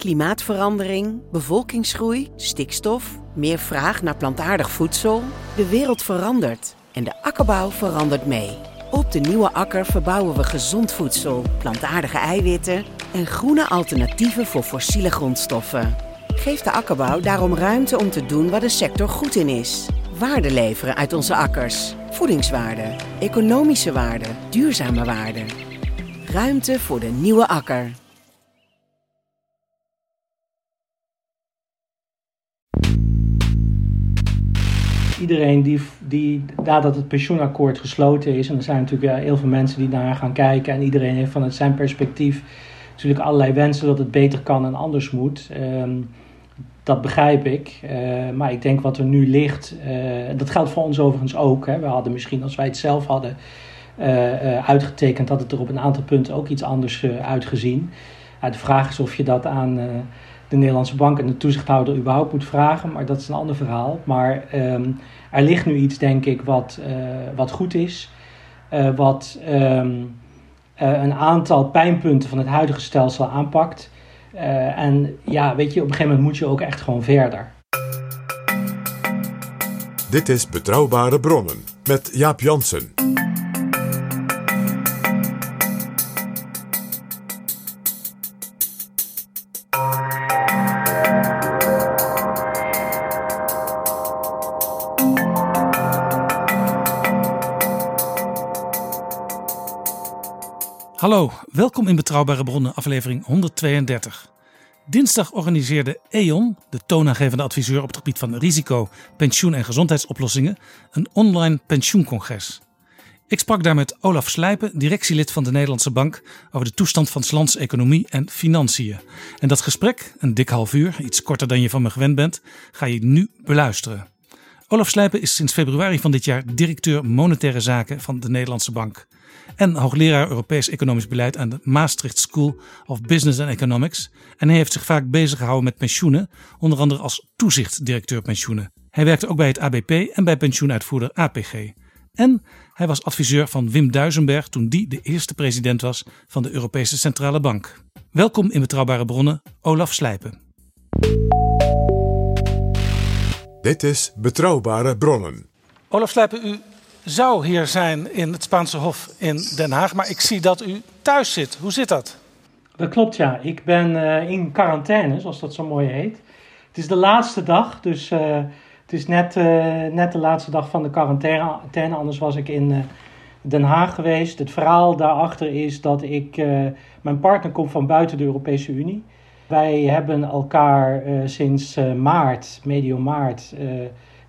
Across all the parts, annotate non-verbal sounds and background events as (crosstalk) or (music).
Klimaatverandering, bevolkingsgroei, stikstof, meer vraag naar plantaardig voedsel. De wereld verandert en de akkerbouw verandert mee. Op de nieuwe akker verbouwen we gezond voedsel, plantaardige eiwitten en groene alternatieven voor fossiele grondstoffen. Geef de akkerbouw daarom ruimte om te doen waar de sector goed in is. Waarde leveren uit onze akkers. Voedingswaarde, economische waarde, duurzame waarde. Ruimte voor de nieuwe akker. Iedereen die, die nadat het pensioenakkoord gesloten is, en er zijn natuurlijk heel veel mensen die naar gaan kijken, en iedereen heeft vanuit zijn perspectief natuurlijk allerlei wensen dat het beter kan en anders moet. Ehm, dat begrijp ik. Uh, maar ik denk wat er nu ligt, uh, dat geldt voor ons overigens ook. Hè. We hadden misschien, als wij het zelf hadden uh, uitgetekend, had het er op een aantal punten ook iets anders uitgezien. de vraag is of je dat aan de Nederlandse bank en de toezichthouder überhaupt moet vragen, maar dat is een ander verhaal. Maar um, er ligt nu iets, denk ik, wat, uh, wat goed is. Uh, wat um, uh, een aantal pijnpunten van het huidige stelsel aanpakt. en ja, weet je, op een gegeven moment moet je ook echt gewoon verder. Dit is Betrouwbare Bronnen met Jaap Jansen. Welkom in Betrouwbare Bronnen, aflevering 132. Dinsdag organiseerde E.ON, de toonaangevende adviseur op het gebied van risico, pensioen en gezondheidsoplossingen, een online pensioencongres. Ik sprak daar met Olaf Slijpen, directielid van de Nederlandse Bank, over de toestand van lands economie en financiën. En dat gesprek, een dik half uur, iets korter dan je van me gewend bent, ga je nu beluisteren. Olaf Slijpen is sinds februari van dit jaar directeur monetaire zaken van de Nederlandse Bank en hoogleraar Europees Economisch Beleid aan de Maastricht School of Business and Economics. En hij heeft zich vaak bezig gehouden met pensioenen, onder andere als toezichtdirecteur pensioenen. Hij werkte ook bij het ABP en bij pensioenuitvoerder APG. En hij was adviseur van Wim Duisenberg toen die de eerste president was van de Europese Centrale Bank. Welkom in Betrouwbare Bronnen, Olaf Slijpen. Dit is Betrouwbare Bronnen. Olaf Slijpen, u zou hier zijn in het Spaanse Hof in Den Haag, maar ik zie dat u thuis zit. Hoe zit dat? Dat klopt, ja. Ik ben uh, in quarantaine, zoals dat zo mooi heet. Het is de laatste dag, dus uh, het is net, uh, net de laatste dag van de quarantaine. Anders was ik in Den Haag geweest. Het verhaal daarachter is dat ik... mijn partner komt van buiten de Europese Unie. Wij hebben elkaar sinds maart, medio maart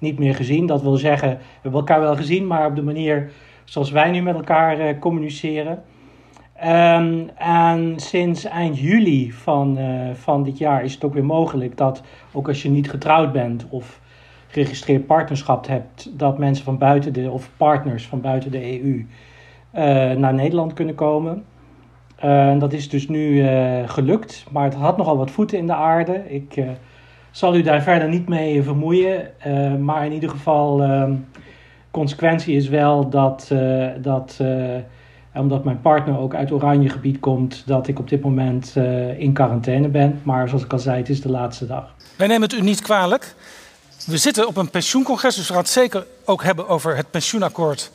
niet meer gezien. Dat wil zeggen, we hebben elkaar wel gezien, maar op de manier zoals wij nu met elkaar uh, communiceren. Um, en sinds eind juli van, uh, van dit jaar is het ook weer mogelijk dat, ook als je niet getrouwd bent of geregistreerd partnerschap hebt, dat mensen van buiten de, of partners van buiten de EU uh, naar Nederland kunnen komen. Dat is dus nu gelukt, maar het had nogal wat voeten in de aarde. Ik zal u daar verder niet mee vermoeien. Uh, maar in ieder geval, uh, consequentie is wel dat, uh, dat omdat mijn partner ook uit Oranje gebied komt, dat ik op dit moment in quarantaine ben. Maar zoals ik al zei, het is de laatste dag. Wij nemen het u niet kwalijk. We zitten op een pensioencongres, dus we gaan het zeker ook hebben over het pensioenakkoord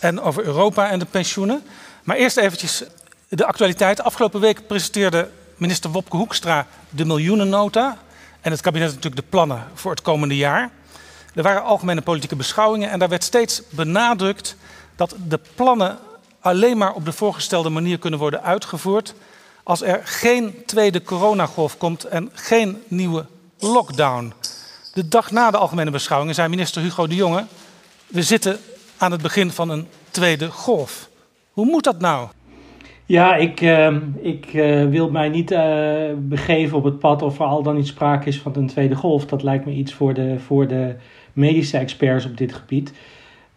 en over Europa en de pensioenen. Maar eerst eventjes de actualiteit. Afgelopen week presenteerde minister Wopke Hoekstra de miljoenennota en het kabinet natuurlijk de plannen voor het komende jaar. Er waren algemene politieke beschouwingen en daar werd steeds benadrukt dat de plannen alleen maar op de voorgestelde manier kunnen worden uitgevoerd als er geen tweede coronagolf komt en geen nieuwe lockdown. De dag na de algemene beschouwingen zei minister Hugo de Jonge: We zitten aan het begin van een tweede golf. Hoe moet dat nou? Ja, ik, uh, ik uh, wil mij niet uh, begeven op het pad of er al dan niet sprake is van een tweede golf. Dat lijkt me iets voor de, voor de medische experts op dit gebied.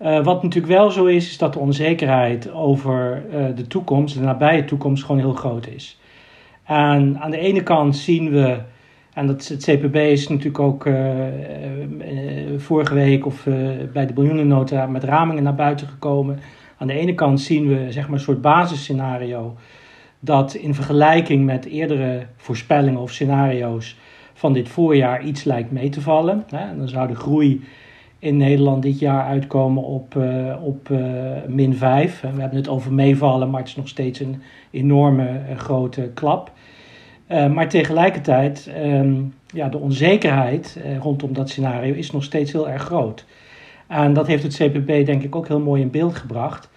Uh, wat natuurlijk wel zo is, is dat de onzekerheid over de toekomst, de nabije toekomst, gewoon heel groot is. En aan de ene kant zien we, en dat, het CPB is natuurlijk ook vorige week of bij de miljoenennota met ramingen naar buiten gekomen aan de ene kant zien we zeg maar, een soort basisscenario dat in vergelijking met eerdere voorspellingen of scenario's van dit voorjaar iets lijkt mee te vallen. Dan zou de groei in Nederland dit jaar uitkomen op, uh, op uh, min 5. We hebben het over meevallen, maar het is nog steeds een enorme uh, grote klap. maar tegelijkertijd, um, ja, de onzekerheid rondom dat scenario is nog steeds heel erg groot. En dat heeft het CPB denk ik ook heel mooi in beeld gebracht.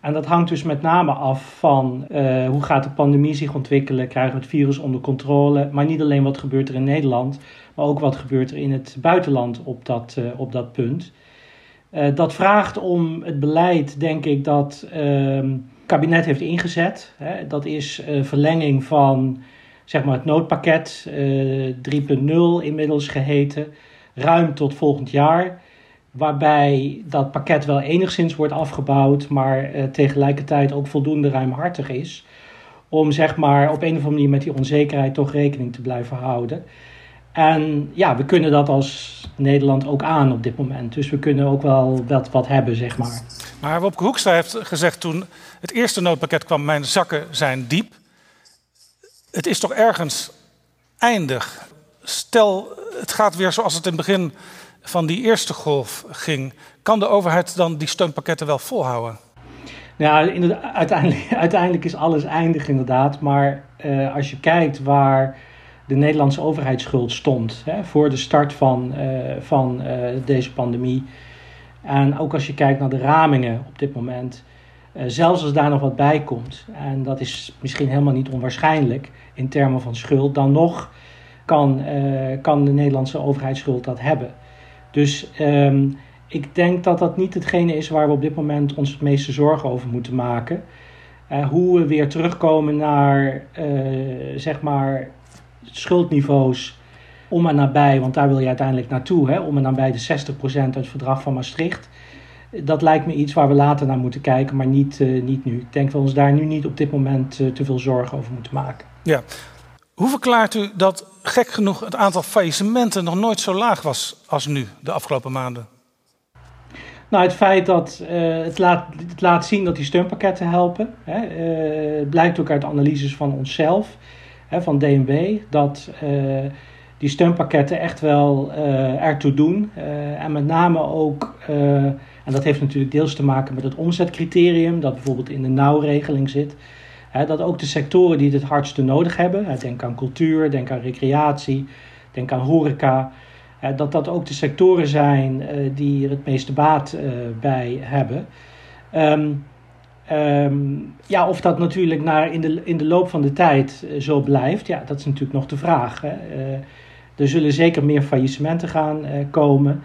En dat hangt dus met name af van uh, hoe gaat de pandemie zich ontwikkelen, krijgen we het virus onder controle, maar niet alleen wat gebeurt er in Nederland, maar ook wat gebeurt er in het buitenland op dat, uh, op dat punt. Uh, dat vraagt om het beleid, denk ik, dat ehm, het kabinet heeft ingezet. Hè. Dat is verlenging van zeg maar, het noodpakket 3.0 inmiddels geheten, ruim tot volgend jaar waarbij dat pakket wel enigszins wordt afgebouwd, maar uh, tegelijkertijd ook voldoende ruimhartig is. Om zeg maar op een of andere manier met die onzekerheid toch rekening te blijven houden. En ja, we kunnen dat als Nederland ook aan op dit moment. Dus we kunnen ook wel wat, wat hebben, zeg maar. Maar Wopke Hoekstra heeft gezegd toen het eerste noodpakket kwam... mijn zakken zijn diep. Het is toch ergens eindig. Stel, het gaat weer zoals het in het begin van die eerste golf ging, kan de overheid dan die steunpakketten wel volhouden? Ja, uiteindelijk, (laughs) uiteindelijk is alles eindig inderdaad. Maar uh, als je kijkt waar de Nederlandse overheidsschuld stond hè, voor de start van, uh, van uh, deze pandemie. En ook als je kijkt naar de ramingen op dit moment. zelfs als daar nog wat bij komt, en dat is misschien helemaal niet onwaarschijnlijk in termen van schuld, dan nog kan, kan de Nederlandse overheidsschuld dat hebben. Dus um, ik denk dat dat niet hetgene is waar we op dit moment ons het meeste zorgen over moeten maken. Uh, hoe we weer terugkomen naar, uh, zeg maar, schuldniveaus om en nabij, want daar wil je uiteindelijk naartoe, hè, om en nabij de 60% uit het verdrag van Maastricht. Dat lijkt me iets waar we later naar moeten kijken, maar niet, uh, niet nu. Ik denk dat we ons daar nu niet op dit moment te veel zorgen over moeten maken. Ja, hoe verklaart u dat gek genoeg het aantal faillissementen nog nooit zo laag was als nu, de afgelopen maanden? Nou, het feit dat uh, het, laat, het laat zien dat die steunpakketten helpen. Hè. Het blijkt ook uit analyses van onszelf, hè, van DNB, dat uh, die steunpakketten echt wel ertoe doen. en met name ook, en dat heeft natuurlijk deels te maken met het omzetcriterium, dat bijvoorbeeld in de nauwregeling zit dat ook de sectoren die het hardste nodig hebben, denk aan cultuur, denk aan recreatie, denk aan horeca, dat dat ook de sectoren zijn uh, die er het meeste baat uh, bij hebben. Um, um, ja, of dat natuurlijk naar in, de, in de loop van de tijd uh, zo blijft, ja, dat is natuurlijk nog de vraag. Er zullen zeker meer faillissementen gaan komen.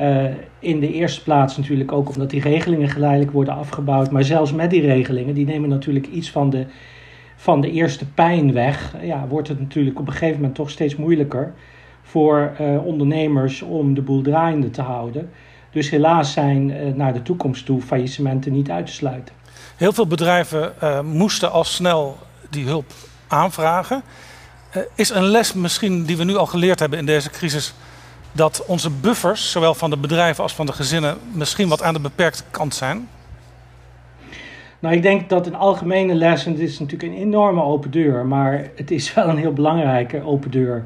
Uh, in de eerste plaats natuurlijk ook omdat die regelingen geleidelijk worden afgebouwd. Maar zelfs met die regelingen, die nemen natuurlijk iets van de, van de eerste pijn weg. Ja, wordt het natuurlijk op een gegeven moment toch steeds moeilijker voor uh, ondernemers om de boel draaiende te houden. Dus helaas zijn uh, naar de toekomst toe faillissementen niet uit te sluiten. Heel veel bedrijven moesten al snel die hulp aanvragen. is een les misschien die we nu al geleerd hebben in deze crisis dat onze buffers, zowel van de bedrijven als van de gezinnen, misschien wat aan de beperkte kant zijn? Nou, ik denk dat een algemene les, en het is natuurlijk een enorme open deur, maar het is wel een heel belangrijke open deur.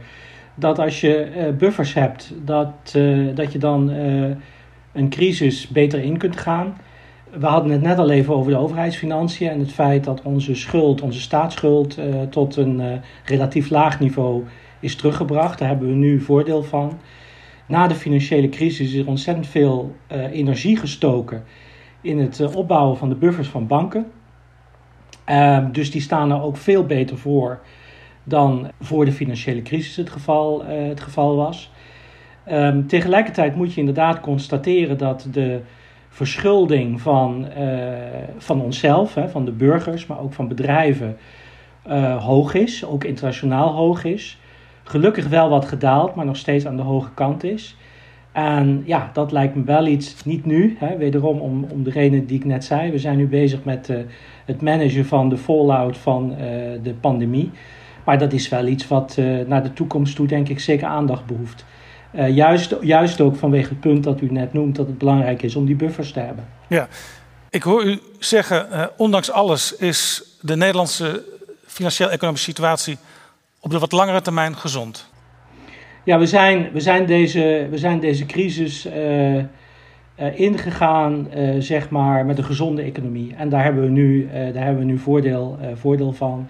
Dat als je uh, buffers hebt, dat, uh, dat je dan uh, een crisis beter in kunt gaan. We hadden het net al even over de overheidsfinanciën en het feit dat onze schuld, onze staatsschuld, tot een relatief laag niveau is teruggebracht. Daar hebben we nu voordeel van na de financiële crisis is er ontzettend veel uh, energie gestoken in het uh, opbouwen van de buffers van banken. Uh, dus die staan er ook veel beter voor dan voor de financiële crisis het geval, eh, het geval was. Um, tegelijkertijd moet je inderdaad constateren dat de verschulding van, van onszelf, hè, van de burgers, maar ook van bedrijven, hoog is, ook internationaal hoog is. Gelukkig wel wat gedaald, maar nog steeds aan de hoge kant is. En ja, dat lijkt me wel iets, niet nu, hè, wederom om, om de reden die ik net zei. We zijn nu bezig met uh, het managen van de fallout van uh, de pandemie. Maar dat is wel iets wat uh, naar de toekomst toe, denk ik, zeker aandacht behoeft. juist, juist ook vanwege het punt dat u net noemt, dat het belangrijk is om die buffers te hebben. Ja, ik hoor u zeggen, ondanks alles is de Nederlandse financieel-economische situatie op de wat langere termijn gezond. Ja, we zijn, we zijn, deze, we zijn deze crisis uh, uh, ingegaan, uh, zeg maar, met een gezonde economie. En daar hebben we nu, daar hebben we nu voordeel, voordeel van.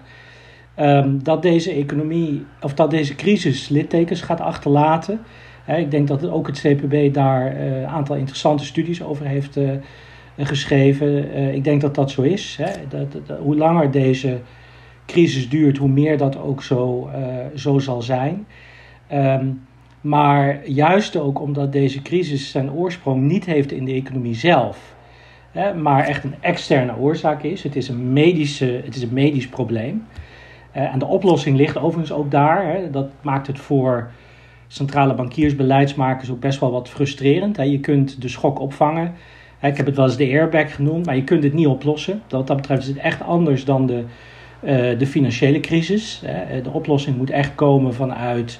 Um, dat deze economie, of dat deze crisis littekens gaat achterlaten. ik denk dat ook het CPB daar een aantal interessante studies over heeft geschreven. ik denk dat dat zo is. Hè. Dat, hoe langer deze crisis duurt, hoe meer dat ook zo, zo zal zijn. Um, maar juist ook omdat deze crisis zijn oorsprong niet heeft in de economie zelf, hè, maar echt een externe oorzaak is. Het is een, medische, het is een medisch probleem. Uh, en de oplossing ligt overigens ook daar. Hè. Dat maakt het voor centrale bankiers, beleidsmakers ook best wel wat frustrerend. Hè. Je kunt de schok opvangen. Ik heb het wel eens de airbag genoemd, maar je kunt het niet oplossen. Wat dat betreft is het echt anders dan de, de financiële crisis. De oplossing moet echt komen vanuit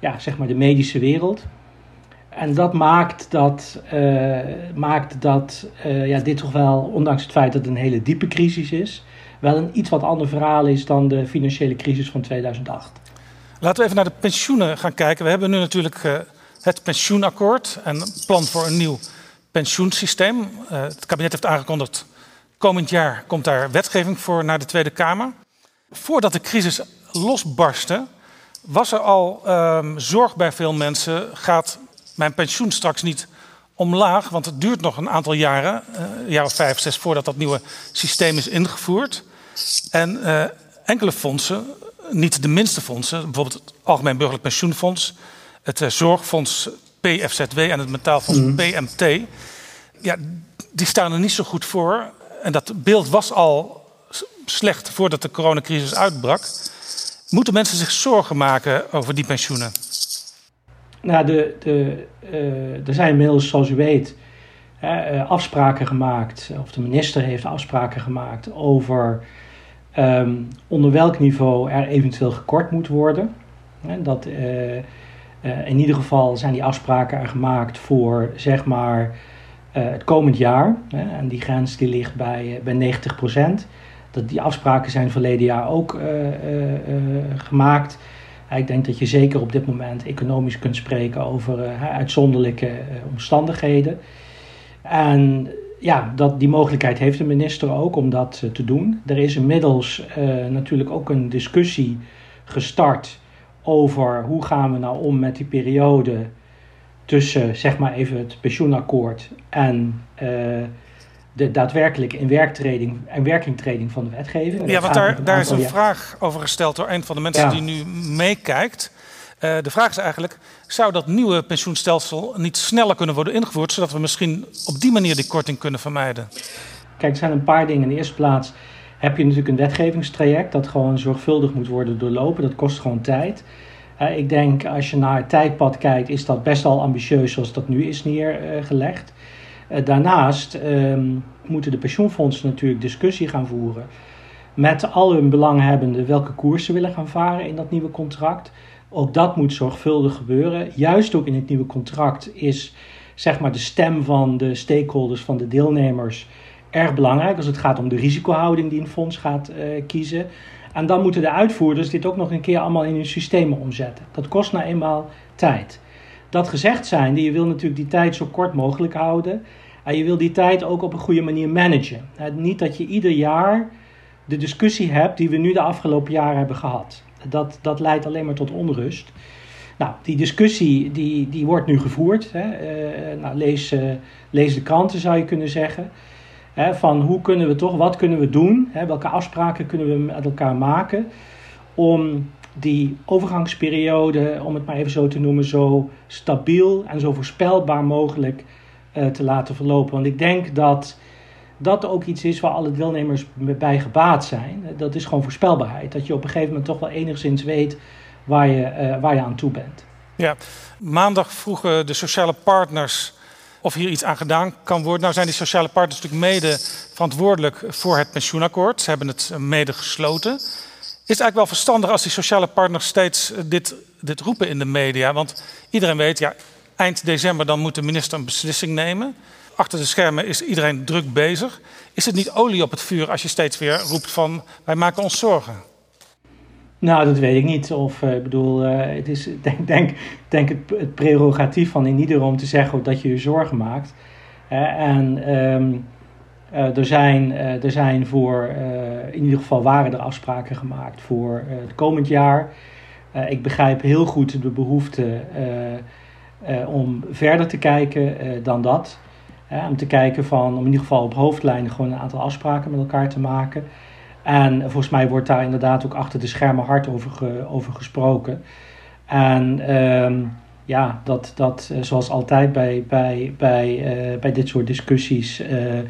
ja, zeg maar de medische wereld. En dat maakt dat, uh, maakt dat ja, dit toch wel, ondanks het feit dat het een hele diepe crisis is, wel een iets wat ander verhaal is dan de financiële crisis van 2008. Laten we even naar de pensioenen gaan kijken. We hebben nu natuurlijk het pensioenakkoord en plan voor een nieuw pensioensysteem. het kabinet heeft aangekondigd, komend jaar komt daar wetgeving voor naar de Tweede Kamer. Voordat de crisis losbarstte, was er al um, zorg bij veel mensen, gaat mijn pensioen straks niet omlaag? Want het duurt nog een aantal jaren, uh, jaar of vijf, zes, voordat dat nieuwe systeem is ingevoerd. En uh, enkele fondsen, niet de minste fondsen, bijvoorbeeld het Algemeen Burgerlijk Pensioenfonds, het uh, Zorgfonds PFZW en het Metaalfonds mm. PMT, ja, die staan er niet zo goed voor. En dat beeld was al slecht voordat de coronacrisis uitbrak. Moeten mensen zich zorgen maken over die pensioenen? Nou, de, de, uh, er zijn inmiddels, zoals u weet, uh, afspraken gemaakt, of de minister heeft afspraken gemaakt over um, onder welk niveau er eventueel gekort moet worden. dat, uh, in ieder geval zijn die afspraken er gemaakt voor zeg maar het komend jaar. en die grens die ligt bij, bij 90 procent. Dat die afspraken zijn verleden jaar ook uh, gemaakt. Ik denk dat je zeker op dit moment economisch kunt spreken over uitzonderlijke omstandigheden. En ja, dat, die mogelijkheid heeft de minister ook om dat te doen. Er is inmiddels natuurlijk ook een discussie gestart over hoe gaan we nou om met die periode tussen zeg maar even het pensioenakkoord en de daadwerkelijke inwerktreding en werkingtreding van de wetgeving. Ja, want daar, daar is een vraag over gesteld door een van de mensen die nu meekijkt. Uh, de vraag is eigenlijk, zou dat nieuwe pensioenstelsel niet sneller kunnen worden ingevoerd, zodat we misschien op die manier die korting kunnen vermijden? Kijk, er zijn een paar dingen. In de eerste plaats heb je natuurlijk een wetgevingstraject dat gewoon zorgvuldig moet worden doorlopen. Dat kost gewoon tijd. Ik denk, als je naar het tijdpad kijkt, is dat best wel ambitieus zoals dat nu is neergelegd. Eh, daarnaast ehm, moeten de pensioenfondsen natuurlijk discussie gaan voeren met al hun belanghebbenden welke koers ze willen gaan varen in dat nieuwe contract. Ook dat moet zorgvuldig gebeuren. Juist ook in het nieuwe contract is zeg maar de stem van de stakeholders, van de deelnemers, erg belangrijk als het gaat om de risicohouding die een fonds gaat uh, kiezen. En dan moeten de uitvoerders dit ook nog een keer allemaal in hun systemen omzetten. Dat kost nou eenmaal tijd. Dat gezegd zijnde, je wil natuurlijk die tijd zo kort mogelijk houden. En je wil die tijd ook op een goede manier managen. Niet dat je ieder jaar de discussie hebt die we nu de afgelopen jaren hebben gehad. Dat, dat leidt alleen maar tot onrust. Nou, die discussie die, die wordt nu gevoerd. Hè. Uh, nou, lees, uh, lees de kranten zou je kunnen zeggen. Van hoe kunnen we toch, wat kunnen we doen? Hè, welke afspraken kunnen we met elkaar maken om die overgangsperiode, om het maar even zo te noemen, zo stabiel en zo voorspelbaar mogelijk te laten verlopen. Want ik denk dat dat ook iets is waar alle deelnemers bij gebaat zijn. Dat is gewoon voorspelbaarheid. Dat je op een gegeven moment toch wel enigszins weet waar je, waar je aan toe bent. Ja, maandag vroegen de sociale partners of hier iets aan gedaan kan worden. Nou zijn die sociale partners natuurlijk mede verantwoordelijk voor het pensioenakkoord. Ze hebben het mede gesloten. Is het eigenlijk wel verstandig als die sociale partners steeds dit, dit roepen in de media? Want iedereen weet, ja, eind december dan moet de minister een beslissing nemen. Achter de schermen is iedereen druk bezig. Is het niet olie op het vuur als je steeds weer roept van wij maken ons zorgen? Nou, dat weet ik niet. Of uh, ik bedoel, uh, het is (laughs) denk, denk, denk het, het, prerogatief van in ieder om te zeggen dat je je zorgen maakt. En um, er, zijn, er zijn voor, in ieder geval waren er afspraken gemaakt voor het komend jaar. ik begrijp heel goed de behoefte om verder te kijken dan dat. om te kijken van, om in ieder geval op hoofdlijnen gewoon een aantal afspraken met elkaar te maken. En volgens mij wordt daar inderdaad ook achter de schermen hard over, over gesproken. En um, ja, dat, dat eh, zoals altijd bij, bij, bij, uh, bij dit soort discussies. Uh,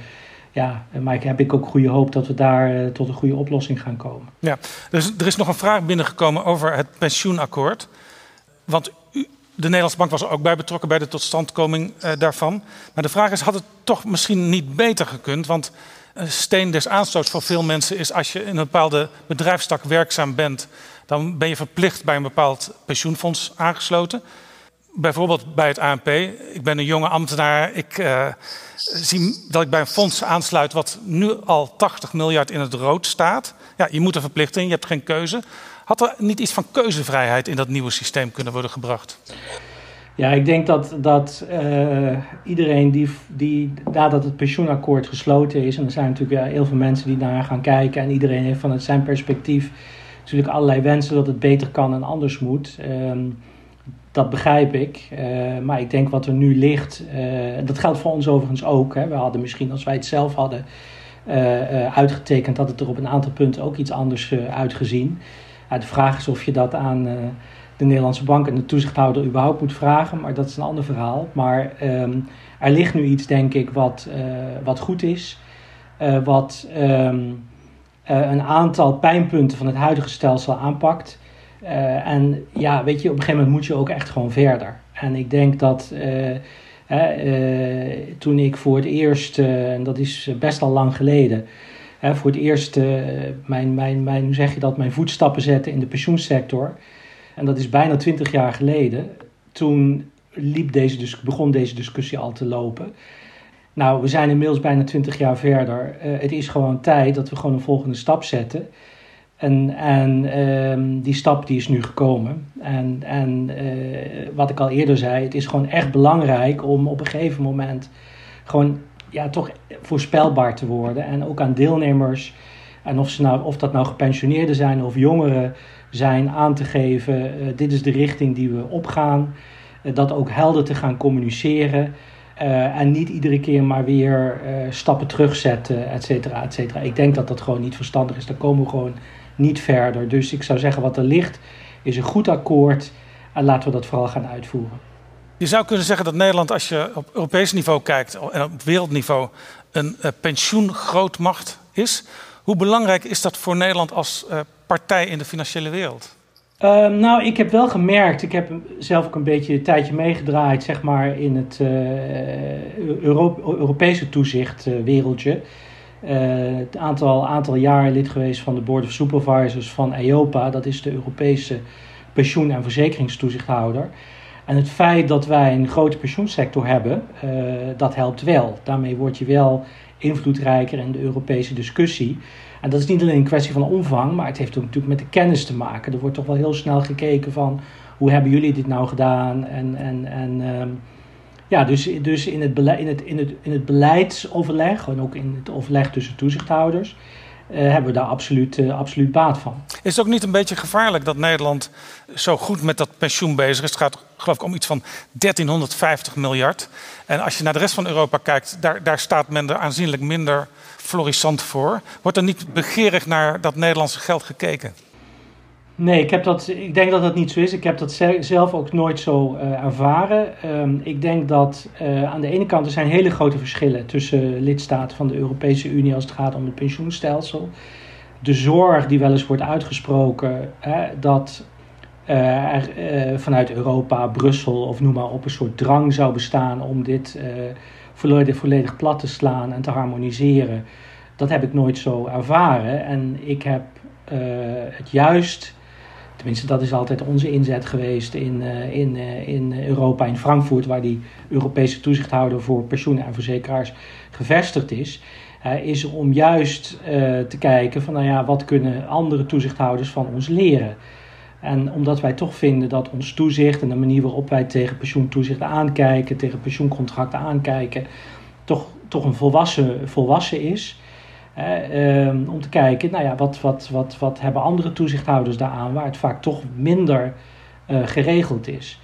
ja, maar ik heb ik ook goede hoop dat we daar tot een goede oplossing gaan komen. Ja, dus er is nog een vraag binnengekomen over het pensioenakkoord. Want de Nederlandse Bank was er ook bij betrokken bij de totstandkoming daarvan. Maar de vraag is, had het toch misschien niet beter gekund? Want steen des aanstoots voor veel mensen is als je in een bepaalde bedrijfstak werkzaam bent, dan ben je verplicht bij een bepaald pensioenfonds aangesloten. Bijvoorbeeld bij het ANP. Ik ben een jonge ambtenaar. Ik uh, zie dat ik bij een fonds aansluit wat nu al 80 miljard in het rood staat. Ja, je moet er verplicht in, je hebt geen keuze. Had er niet iets van keuzevrijheid in dat nieuwe systeem kunnen worden gebracht? Ja, ik denk dat, dat uh, iedereen die, die nadat het pensioenakkoord gesloten is, en er zijn natuurlijk heel veel mensen die naar gaan kijken, en iedereen heeft vanuit zijn perspectief natuurlijk allerlei wensen dat het beter kan en anders moet. Uh, dat begrijp ik. Uh, maar ik denk wat er nu ligt, uh, dat geldt voor ons overigens ook. Hè. We hadden misschien, als wij het zelf hadden uitgetekend, dat het er op een aantal punten ook iets anders uitgezien. de vraag is of je dat aan de Nederlandse bank en de toezichthouder überhaupt moet vragen, maar dat is een ander verhaal. Maar um, er ligt nu iets, denk ik, wat, uh, wat goed is. Uh, wat um, uh, een aantal pijnpunten van het huidige stelsel aanpakt. en ja, weet je, op een gegeven moment moet je ook echt gewoon verder. En ik denk dat toen ik voor het eerst, en dat is best al lang geleden, voor het eerst mijn, mijn, mijn, hoe zeg je dat, mijn voetstappen zette in de pensioensector en dat is bijna twintig jaar geleden. Toen liep deze, begon deze discussie al te lopen. Nou, we zijn inmiddels bijna twintig jaar verder. Uh, het is gewoon tijd dat we gewoon een volgende stap zetten. En, en um, die stap die is nu gekomen. En, en uh, wat ik al eerder zei, het is gewoon echt belangrijk om op een gegeven moment gewoon ja, toch voorspelbaar te worden. En ook aan deelnemers, en of, ze nou, of dat nou gepensioneerden zijn of jongeren, zijn aan te geven, uh, dit is de richting die we opgaan. Uh, dat ook helder te gaan communiceren. Uh, en niet iedere keer maar weer stappen terugzetten, et cetera, et cetera. Ik denk dat dat gewoon niet verstandig is. Dan komen we gewoon niet verder. Dus ik zou zeggen, wat er ligt, is een goed akkoord. En laten we dat vooral gaan uitvoeren. Je zou kunnen zeggen dat Nederland, als je op Europees niveau kijkt en op wereldniveau, een pensioengrootmacht is. Hoe belangrijk is dat voor Nederland als partij in de financiële wereld? Uh, nou, ik heb wel gemerkt, ik heb zelf ook een beetje een tijdje meegedraaid, zeg maar, in het Euro Europese toezichtwereldje. Uh, het aantal, aantal jaar lid geweest van de Board of Supervisors van EIOPA, dat is de Europese pensioen- en verzekeringstoezichthouder. En het feit dat wij een grote pensioensector hebben, dat helpt wel. Daarmee word je wel invloedrijker in de Europese discussie. En dat is niet alleen een kwestie van omvang, maar het heeft ook natuurlijk met de kennis te maken. Er wordt toch wel heel snel gekeken van hoe hebben jullie dit nou gedaan? En, en, en um, ja, dus, dus in, het beleid, in, het, in, het, in het beleidsoverleg en ook in het overleg tussen toezichthouders. Uh, hebben we daar absoluut, uh, absoluut baat van. Is het ook niet een beetje gevaarlijk dat Nederland zo goed met dat pensioen bezig is? Het gaat geloof ik om iets van 1350 miljard. En als je naar de rest van Europa kijkt, daar, daar staat men er aanzienlijk minder florissant voor. Wordt er niet begeerig naar dat Nederlandse geld gekeken? Nee, ik, heb dat, ik denk dat dat niet zo is. Ik heb dat zelf ook nooit zo uh, ervaren. Ehm, ik denk dat uh, aan de ene kant er zijn hele grote verschillen tussen lidstaten van de Europese Unie als het gaat om het pensioenstelsel. De zorg die wel eens wordt uitgesproken hè, dat uh, er vanuit Europa, Brussel of noem maar op een soort drang zou bestaan om dit volledig, volledig plat te slaan en te harmoniseren. Dat heb ik nooit zo ervaren. En ik heb het juist Tenminste, dat is altijd onze inzet geweest in, uh, in, uh, in Europa, in Frankfurt, waar die Europese toezichthouder voor pensioenen en verzekeraars gevestigd is. Uh, is om juist te kijken van, nou ja, wat kunnen andere toezichthouders van ons leren? En omdat wij toch vinden dat ons toezicht en de manier waarop wij tegen pensioentoezicht aankijken, tegen pensioencontracten aankijken, toch, toch een volwassen, volwassen is. Ehm, om te kijken, nou ja, wat, wat, wat, wat hebben andere toezichthouders daaraan, waar het vaak toch minder uh, geregeld is.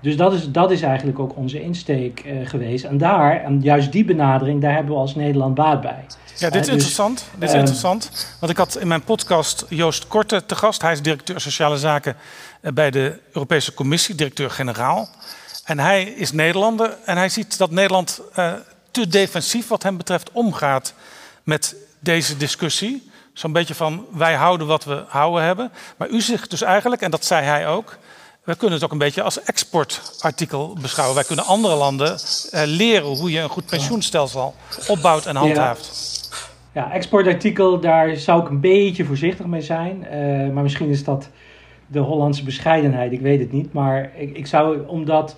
Dus dat is, dat is eigenlijk ook onze insteek uh, geweest. En daar, en juist die benadering, daar hebben we als Nederland baat bij. Ja, dit is uh, interessant. dit is ehm, interessant. Want ik had in mijn podcast Joost Korte te gast. Hij is directeur Sociale Zaken bij de Europese Commissie, directeur-generaal. En hij is Nederlander en hij ziet dat Nederland te defensief wat hem betreft omgaat met deze discussie. Zo'n beetje van wij houden wat we houden hebben. Maar u zegt dus eigenlijk, en dat zei hij ook, we kunnen het ook een beetje als exportartikel beschouwen. Wij kunnen andere landen eh, leren hoe je een goed pensioenstelsel opbouwt en handhaaft. Ja. exportartikel, daar zou ik een beetje voorzichtig mee zijn. Uh, maar misschien is dat de Hollandse bescheidenheid, ik weet het niet. Maar ik, ik zou, omdat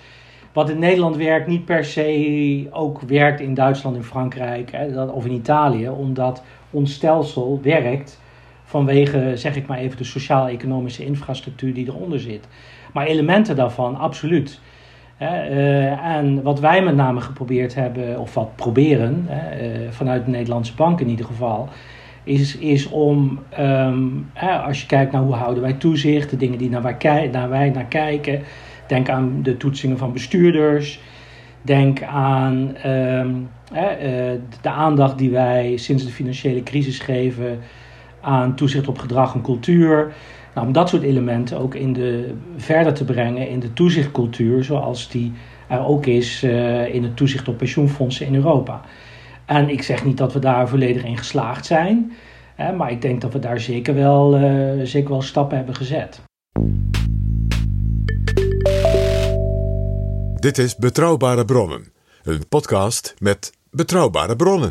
wat in Nederland werkt, niet per se ook werkt in Duitsland, in Frankrijk of in Italië, omdat ons stelsel werkt vanwege, zeg ik maar even, de sociaal-economische infrastructuur die eronder zit. Maar elementen daarvan, absoluut. Uh, en wat wij met name geprobeerd hebben, of wat proberen, uh, vanuit de Nederlandse bank in ieder geval, is, is om, um, als je kijkt naar hoe houden wij toezicht, de dingen die naar wij, naar wij naar kijken, denk aan de toetsingen van bestuurders, denk aan um, de aandacht die wij sinds de financiële crisis geven aan toezicht op gedrag en cultuur. Nou, om dat soort elementen ook in de, verder te brengen in de toezichtcultuur, zoals die er ook is uh, in het toezicht op pensioenfondsen in Europa. En ik zeg niet dat we daar volledig in geslaagd zijn, hè, maar ik denk dat we daar zeker wel, uh, zeker wel stappen hebben gezet. Dit is Betrouwbare Bronnen, een podcast met betrouwbare bronnen.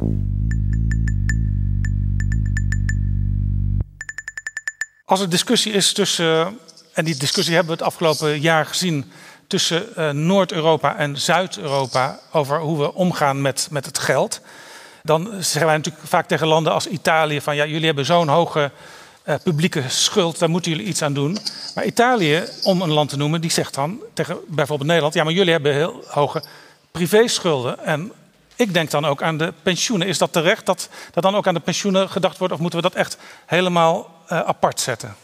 Als er discussie is tussen, en die discussie hebben we het afgelopen jaar gezien, tussen uh, Noord-Europa en Zuid-Europa over hoe we omgaan met, met het geld. Dan zeggen wij natuurlijk vaak tegen landen als Italië van ja, jullie hebben zo'n hoge uh, publieke schuld, daar moeten jullie iets aan doen. Maar Italië, om een land te noemen, die zegt dan tegen bijvoorbeeld Nederland: ja, maar jullie hebben heel hoge privéschulden. En ik denk dan ook aan de pensioenen. Is dat terecht dat, dat dan ook aan de pensioenen gedacht wordt, of moeten we dat echt helemaal uh, apart zetten?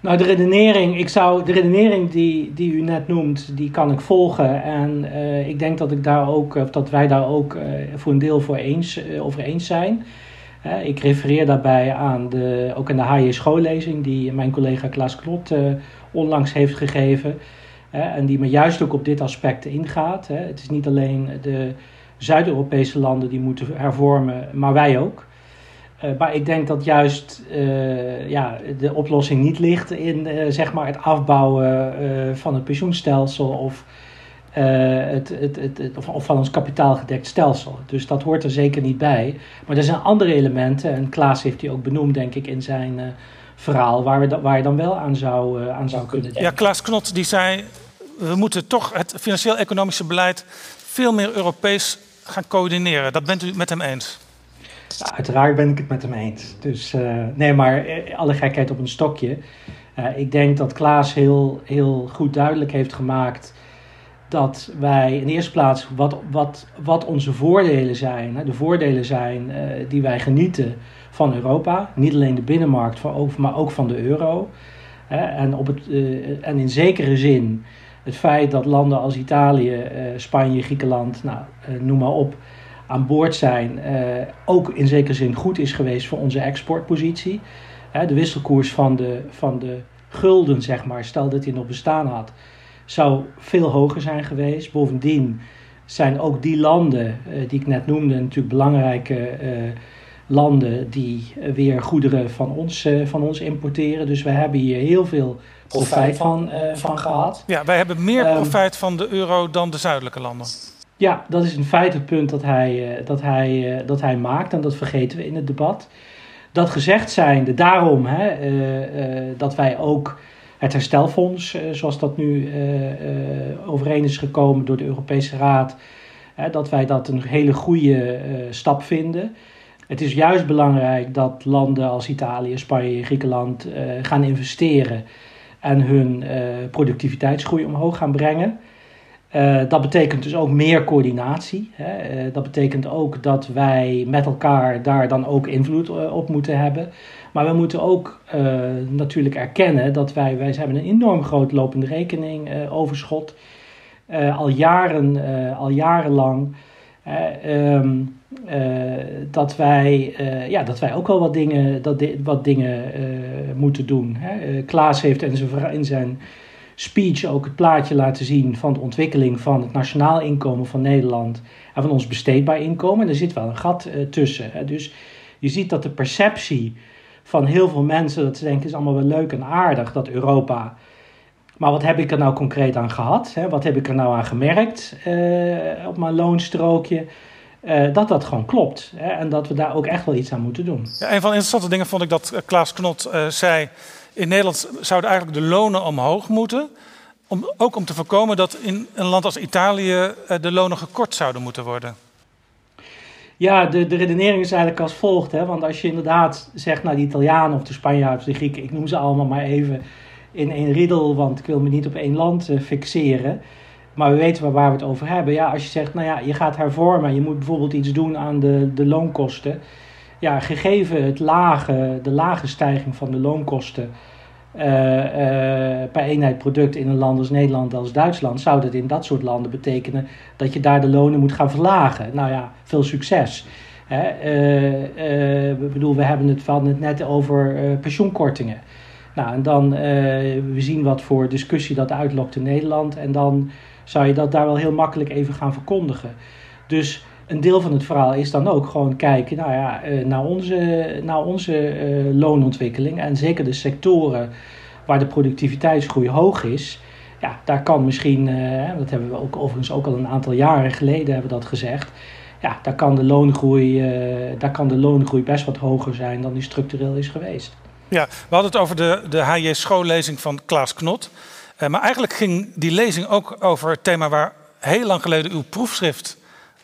Nou, de redenering, ik zou, de redenering die, die u net noemt, die kan ik volgen. En uh, ik denk dat, ik daar ook, dat wij daar ook voor een deel voor eens, over eens zijn. Ik refereer daarbij aan de, ook aan de HJ schoollezing die mijn collega Klaas Klot onlangs heeft gegeven. en die me juist ook op dit aspect ingaat. Het is niet alleen de Zuid-Europese landen die moeten hervormen, maar wij ook. Uh, maar ik denk dat juist uh, ja, de oplossing niet ligt in zeg maar het afbouwen van het pensioenstelsel of, het, het, het, of, of, van ons kapitaalgedekt stelsel. Dus dat hoort er zeker niet bij. Maar er zijn andere elementen, en Klaas heeft die ook benoemd, denk ik, in zijn verhaal, waar, we waar je dan wel aan zou, aan zou kunnen denken. Ja, Klaas Knot die zei, we moeten toch het financieel-economische beleid veel meer Europees gaan coördineren. Dat bent u met hem eens? Ja, uiteraard ben ik het met hem eens. Dus uh, nee, maar eh, alle gekheid op een stokje. Uh, ik denk dat Klaas heel, heel goed duidelijk heeft gemaakt dat wij in eerste plaats wat, wat, wat onze voordelen zijn. De voordelen zijn uh, die wij genieten van Europa. Niet alleen de binnenmarkt, maar ook van de euro. en, op het, en in zekere zin het feit dat landen als Italië, uh, Spanje, Griekenland, nou, noem maar op, aan boord zijn, ook in zekere zin goed is geweest voor onze exportpositie. De wisselkoers van de, van de gulden, zeg maar, stel dat hij nog bestaan had, zou veel hoger zijn geweest. Bovendien zijn ook die landen uh, die ik net noemde natuurlijk belangrijke uh, landen die weer goederen van ons, uh, van ons importeren. Dus we hebben hier heel veel profijt van, van gehad. Ja, wij hebben meer profijt um, van de euro dan de zuidelijke landen. Ja, dat is in feite het punt dat hij, dat, hij, dat hij maakt en dat vergeten we in het debat. Dat gezegd zijnde, daarom hè, dat wij ook het herstelfonds, uh, zoals dat nu uh, uh, overeen is gekomen door de Europese Raad, dat wij dat een hele goede stap vinden. Het is juist belangrijk dat landen als Italië, Spanje, Griekenland gaan investeren en hun productiviteitsgroei omhoog gaan brengen. dat betekent dus ook meer coördinatie. Hè. dat betekent ook dat wij met elkaar daar dan ook invloed op moeten hebben. Maar we moeten ook uh, natuurlijk erkennen dat wij, wij hebben een enorm groot lopende rekening uh, overschot. Uh, al, jaren, al jarenlang. Um, dat, wij, ja, dat wij ook wel wat dingen, dat wat dingen moeten doen. Hè. Klaas heeft in zijn, in zijn speech ook het plaatje laten zien van de ontwikkeling van het nationaal inkomen van Nederland en van ons besteedbaar inkomen. En er zit wel een gat tussen. Hè. Dus je ziet dat de perceptie van heel veel mensen dat ze denken is allemaal wel leuk en aardig dat Europa. Maar wat heb ik er nou concreet aan gehad? Hè? Wat heb ik er nou aan gemerkt uh, op mijn loonstrookje? Uh, dat dat gewoon klopt. Hè? En dat we daar ook echt wel iets aan moeten doen. Ja, een van de interessante dingen vond ik dat eh, Klaas Knot zei. In Nederland zouden eigenlijk de lonen omhoog moeten. Om, ook om te voorkomen dat in een land als Italië de lonen gekort zouden moeten worden. Ja, de, de redenering is eigenlijk als volgt. Hè? Want als je inderdaad zegt, nou, de Italianen of de Spanjaarden of de Grieken, ik noem ze allemaal maar even in één riddel, want ik wil me niet op één land uh, fixeren. Maar we weten waar, we het over hebben. Ja, als je zegt, nou ja, je gaat hervormen, je moet bijvoorbeeld iets doen aan de, de loonkosten. Ja, gegeven het lage, de lage stijging van de loonkosten per eenheid product in een land als Nederland als Duitsland, zou dat in dat soort landen betekenen dat je daar de lonen moet gaan verlagen. Nou ja, veel succes. Hè? Uh, ik bedoel, we hebben het, van het net over pensioenkortingen. Nou, en dan, we zien wat voor discussie dat uitlokt in Nederland. En dan zou je dat daar wel heel makkelijk even gaan verkondigen. Dus een deel van het verhaal is dan ook gewoon kijken nou ja, naar onze, naar onze loonontwikkeling. En zeker de sectoren waar de productiviteitsgroei hoog is. Ja, daar kan misschien, dat hebben we ook overigens ook al een aantal jaren geleden hebben dat gezegd. Ja, daar kan de loongroei, daar kan de loongroei best wat hoger zijn dan die structureel is geweest. Ja, we hadden het over de, de HJ schoollezing van Klaas Knot. Maar eigenlijk ging die lezing ook over het thema waar heel lang geleden uw proefschrift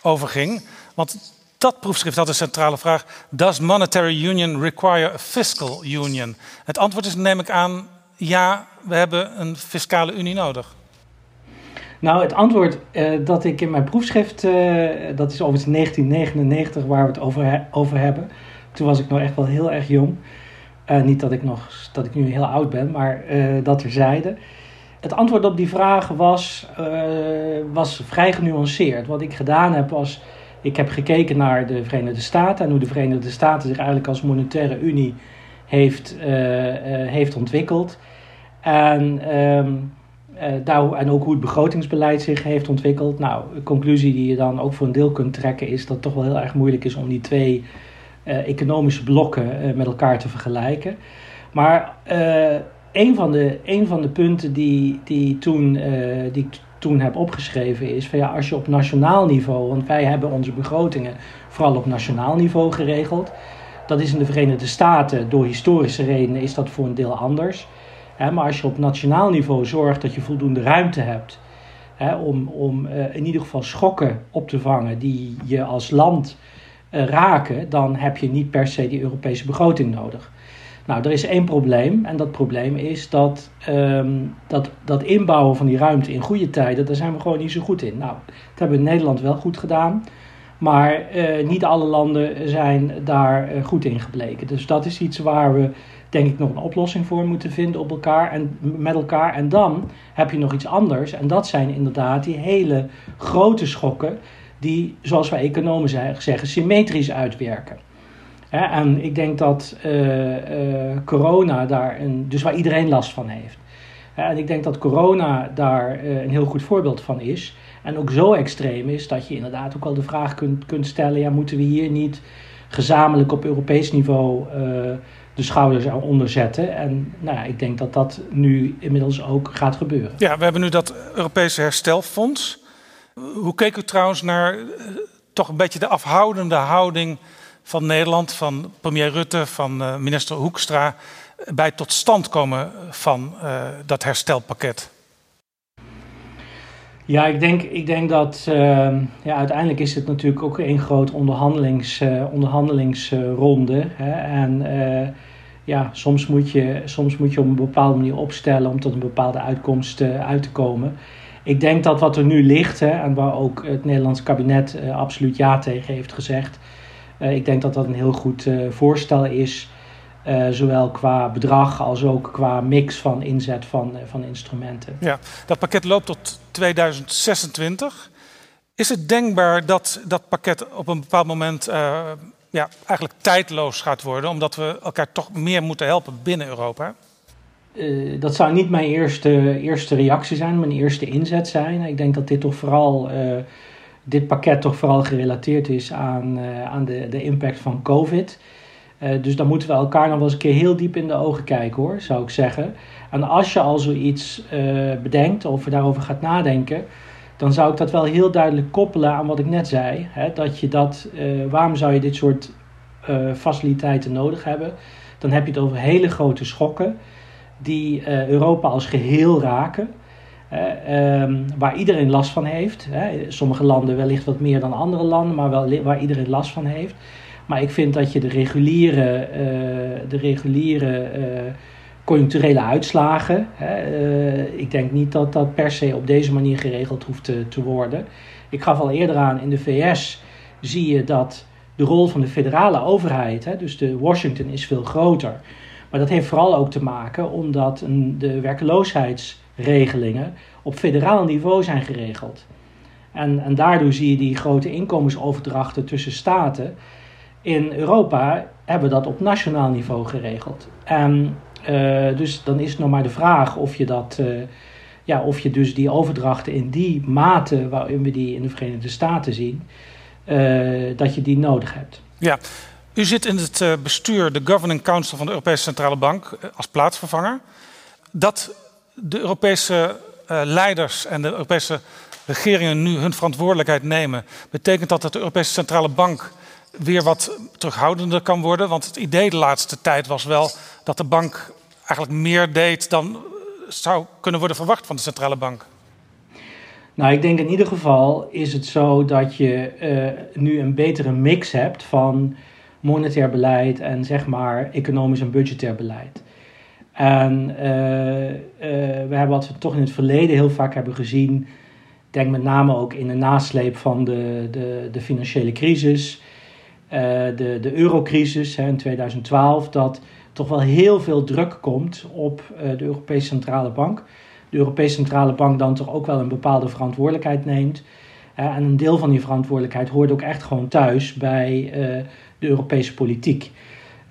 over ging. Want dat proefschrift had een centrale vraag: Does monetary union require a fiscal union? Het antwoord is, neem ik aan, ja, we hebben een fiscale unie nodig. Nou, het antwoord uh, dat ik in mijn proefschrift, uh, dat is overigens 1999 waar we het over, he over hebben. Toen was ik nog echt wel heel erg jong. Uh, niet dat ik, nog, dat ik nu heel oud ben, maar dat er zeiden. Het antwoord op die vraag was, was vrij genuanceerd. Wat ik gedaan heb was, ik heb gekeken naar de Verenigde Staten en hoe de Verenigde Staten zich eigenlijk als monetaire unie heeft, heeft ontwikkeld. En, uh, daar, en ook hoe het begrotingsbeleid zich heeft ontwikkeld. Nou, de conclusie die je dan ook voor een deel kunt trekken is dat het toch wel heel erg moeilijk is om die twee economische blokken met elkaar te vergelijken. Maar een, van de, van de punten die, die, toen, die ik toen heb opgeschreven is van ja, als je op nationaal niveau, want wij hebben onze begrotingen vooral op nationaal niveau geregeld. Dat is in de Verenigde Staten door historische redenen is dat voor een deel anders maar als je op nationaal niveau zorgt dat je voldoende ruimte hebt om, om uh, in ieder geval schokken op te vangen die je als land uh, raken, dan heb je niet per se die Europese begroting nodig. Nou, er is één probleem en dat probleem is dat, um, dat dat inbouwen van die ruimte in goede tijden, daar zijn we gewoon niet zo goed in. Nou, dat hebben we in Nederland wel goed gedaan. Maar uh, niet alle landen zijn daar goed in gebleken. Dus dat is iets waar we denk ik nog een oplossing voor moeten vinden op elkaar en met elkaar. En dan heb je nog iets anders. En dat zijn inderdaad die hele grote schokken die, zoals wij economen zeggen, symmetrisch uitwerken. En ik denk dat corona daar, een, dus waar iedereen last van heeft. en ik denk dat corona daar een heel goed voorbeeld van is. En ook zo extreem is dat je inderdaad ook wel de vraag kunt, kunt stellen: ja, moeten we hier niet gezamenlijk op Europees niveau de schouders eronder zetten. En nou ja, ik denk dat dat nu inmiddels ook gaat gebeuren. Ja, we hebben nu dat Europese herstelfonds. Hoe keek u trouwens naar eh, toch een beetje de afhoudende houding van Nederland, van premier Rutte, van uh, minister Hoekstra bij het tot stand komen van uh, dat herstelpakket? Ja, ik denk, ik denk dat ja, uiteindelijk is het natuurlijk ook een groot onderhandelings, onderhandelingsronde. Hè? En ja, soms moet, je, soms moet je op een bepaalde manier opstellen om tot een bepaalde uitkomst uit te komen. Ik denk dat wat er nu ligt, hè, en waar ook het Nederlands kabinet absoluut ja tegen heeft gezegd, ik denk dat dat een heel goed voorstel is. Uh, zowel qua bedrag als ook qua mix van inzet van, van instrumenten. Ja, dat pakket loopt tot 2026. Is het denkbaar dat dat pakket op een bepaald moment uh, ja, eigenlijk tijdloos gaat worden, omdat we elkaar toch meer moeten helpen binnen Europa? Dat zou niet mijn eerste, eerste reactie zijn, mijn eerste inzet zijn. Ik denk dat dit toch vooral, dit pakket toch vooral gerelateerd is aan, aan de, de impact van COVID. Uh, dus dan moeten we elkaar nog wel eens een keer heel diep in de ogen kijken hoor, zou ik zeggen. En als je al zoiets uh, bedenkt of daarover gaat nadenken, dan zou ik dat wel heel duidelijk koppelen aan wat ik net zei. Hè, dat je dat, waarom zou je dit soort faciliteiten nodig hebben? Dan heb je het over hele grote schokken die Europa als geheel raken. Um, waar iedereen last van heeft. Sommige landen wellicht wat meer dan andere landen, maar wel waar iedereen last van heeft. Maar ik vind dat je de reguliere, uh, de reguliere uh, conjuncturele uitslagen, uh, ik denk niet dat dat per se op deze manier geregeld hoeft te, te worden. Ik gaf al eerder aan, in de VS zie je dat de rol van de federale overheid, dus de Washington, is veel groter. Maar dat heeft vooral ook te maken omdat een, de werkeloosheidsregelingen op federaal niveau zijn geregeld. En, en daardoor zie je die grote inkomensoverdrachten tussen staten in Europa hebben dat op nationaal niveau geregeld. En uh, dus dan is het nog maar de vraag of je dat. Uh, ja, of je dus die overdrachten in die mate waarin we die in de Verenigde Staten zien, uh, dat je die nodig hebt. Ja, u zit in het bestuur, de Governing Council van de Europese Centrale Bank, als plaatsvervanger. Dat de Europese leiders en de Europese regeringen nu hun verantwoordelijkheid nemen, betekent dat dat de Europese Centrale Bank weer wat terughoudender kan worden. Want het idee de laatste tijd was wel dat de bank eigenlijk meer deed dan zou kunnen worden verwacht van de centrale bank. Nou, ik denk in ieder geval is het zo dat je uh, nu een betere mix hebt van monetair beleid en zeg maar economisch en budgetair beleid. En uh, uh, we hebben wat we toch in het verleden heel vaak hebben gezien, denk met name ook in de nasleep van de, de, de financiële crisis, uh, de, de eurocrisis hè, in 2012, dat toch wel heel veel druk komt op de Europese Centrale Bank. De Europese Centrale Bank dan toch ook wel een bepaalde verantwoordelijkheid neemt. En een deel van die verantwoordelijkheid hoort ook echt gewoon thuis bij de Europese politiek.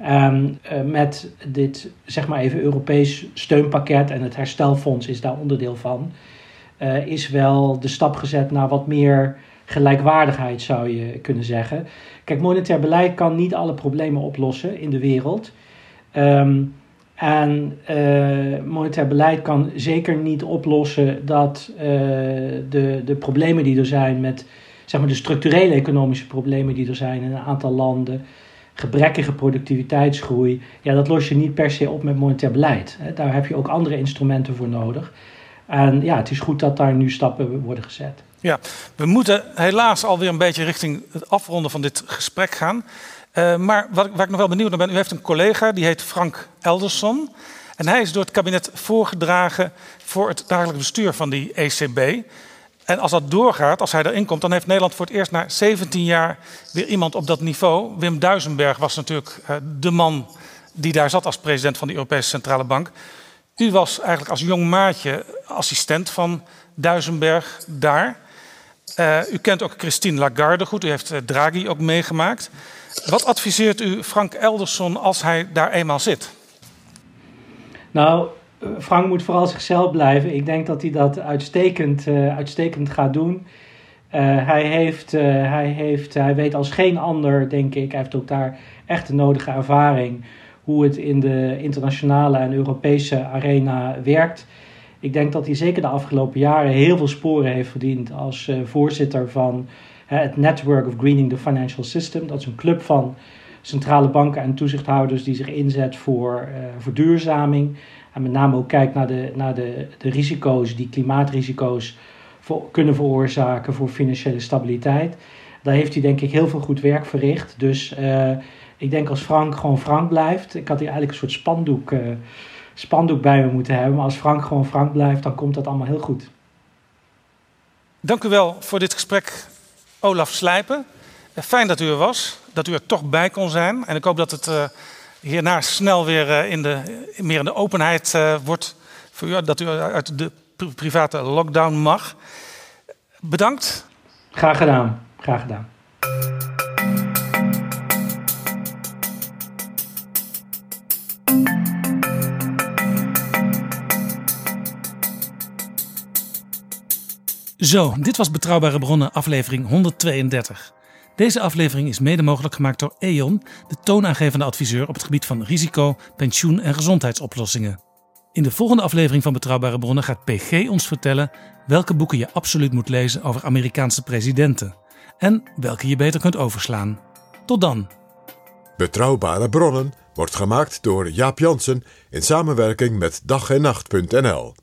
Um, met dit, zeg maar even, Europees steunpakket en het herstelfonds is daar onderdeel van, is wel de stap gezet naar wat meer gelijkwaardigheid, zou je kunnen zeggen. Kijk, monetair beleid kan niet alle problemen oplossen in de wereld. Um, en uh, monetair beleid kan zeker niet oplossen dat de, de problemen die er zijn met zeg maar, de structurele economische problemen die er zijn in een aantal landen, gebrekkige productiviteitsgroei, ja, dat los je niet per se op met monetair beleid. Daar heb je ook andere instrumenten voor nodig. En ja, het is goed dat daar nu stappen worden gezet. Ja, we moeten helaas alweer een beetje richting het afronden van dit gesprek gaan. Uh, maar wat, waar ik nog wel benieuwd naar ben, u heeft een collega die heet Frank Elderson. En hij is door het kabinet voorgedragen voor het dagelijks bestuur van die ECB. En als dat doorgaat, als hij erin komt, dan heeft Nederland voor het eerst na 17 jaar weer iemand op dat niveau. Wim Duisenberg was natuurlijk uh, de man die daar zat als president van de Europese Centrale Bank. U was eigenlijk als jong maatje assistent van Duisenberg daar. Uh, u kent ook Christine Lagarde goed, u heeft uh, Draghi ook meegemaakt. Wat adviseert u Frank Elderson als hij daar eenmaal zit? Nou, Frank moet vooral zichzelf blijven. Ik denk dat hij dat uitstekend, uh, uitstekend gaat doen. Uh, hij, heeft, hij, heeft, hij weet als geen ander, denk ik, hij heeft ook daar echt de nodige ervaring hoe het in de internationale en Europese arena werkt. Ik denk dat hij zeker de afgelopen jaren heel veel sporen heeft verdiend als voorzitter van het Network of Greening the Financial System. Dat is een club van centrale banken en toezichthouders die zich inzet voor verduurzaming. En met name ook kijkt naar de, naar de, de risico's die klimaatrisico's voor, kunnen veroorzaken voor financiële stabiliteit. Daar heeft hij denk ik heel veel goed werk verricht. Dus uh, ik denk als Frank gewoon Frank blijft. Ik had hier eigenlijk een soort spandoek, uh, spandoek bij me moeten hebben. Maar als Frank gewoon Frank blijft, dan komt dat allemaal heel goed. Dank u wel voor dit gesprek, Olaf Slijpen. Fijn dat u er was, dat u er toch bij kon zijn. En ik hoop dat het uh, hierna snel weer uh, in de, meer in de openheid uh, wordt. Voor u, dat u uit de private lockdown mag. Bedankt. Graag gedaan. Graag gedaan. Zo, dit was Betrouwbare Bronnen, aflevering 132. Deze aflevering is mede mogelijk gemaakt door E.ON, de toonaangevende adviseur op het gebied van risico, pensioen en gezondheidsoplossingen. In de volgende aflevering van Betrouwbare Bronnen gaat PG ons vertellen welke boeken je absoluut moet lezen over Amerikaanse presidenten en welke je beter kunt overslaan. Tot dan. Betrouwbare Bronnen wordt gemaakt door Jaap Jansen in samenwerking met dag en nacht.nl.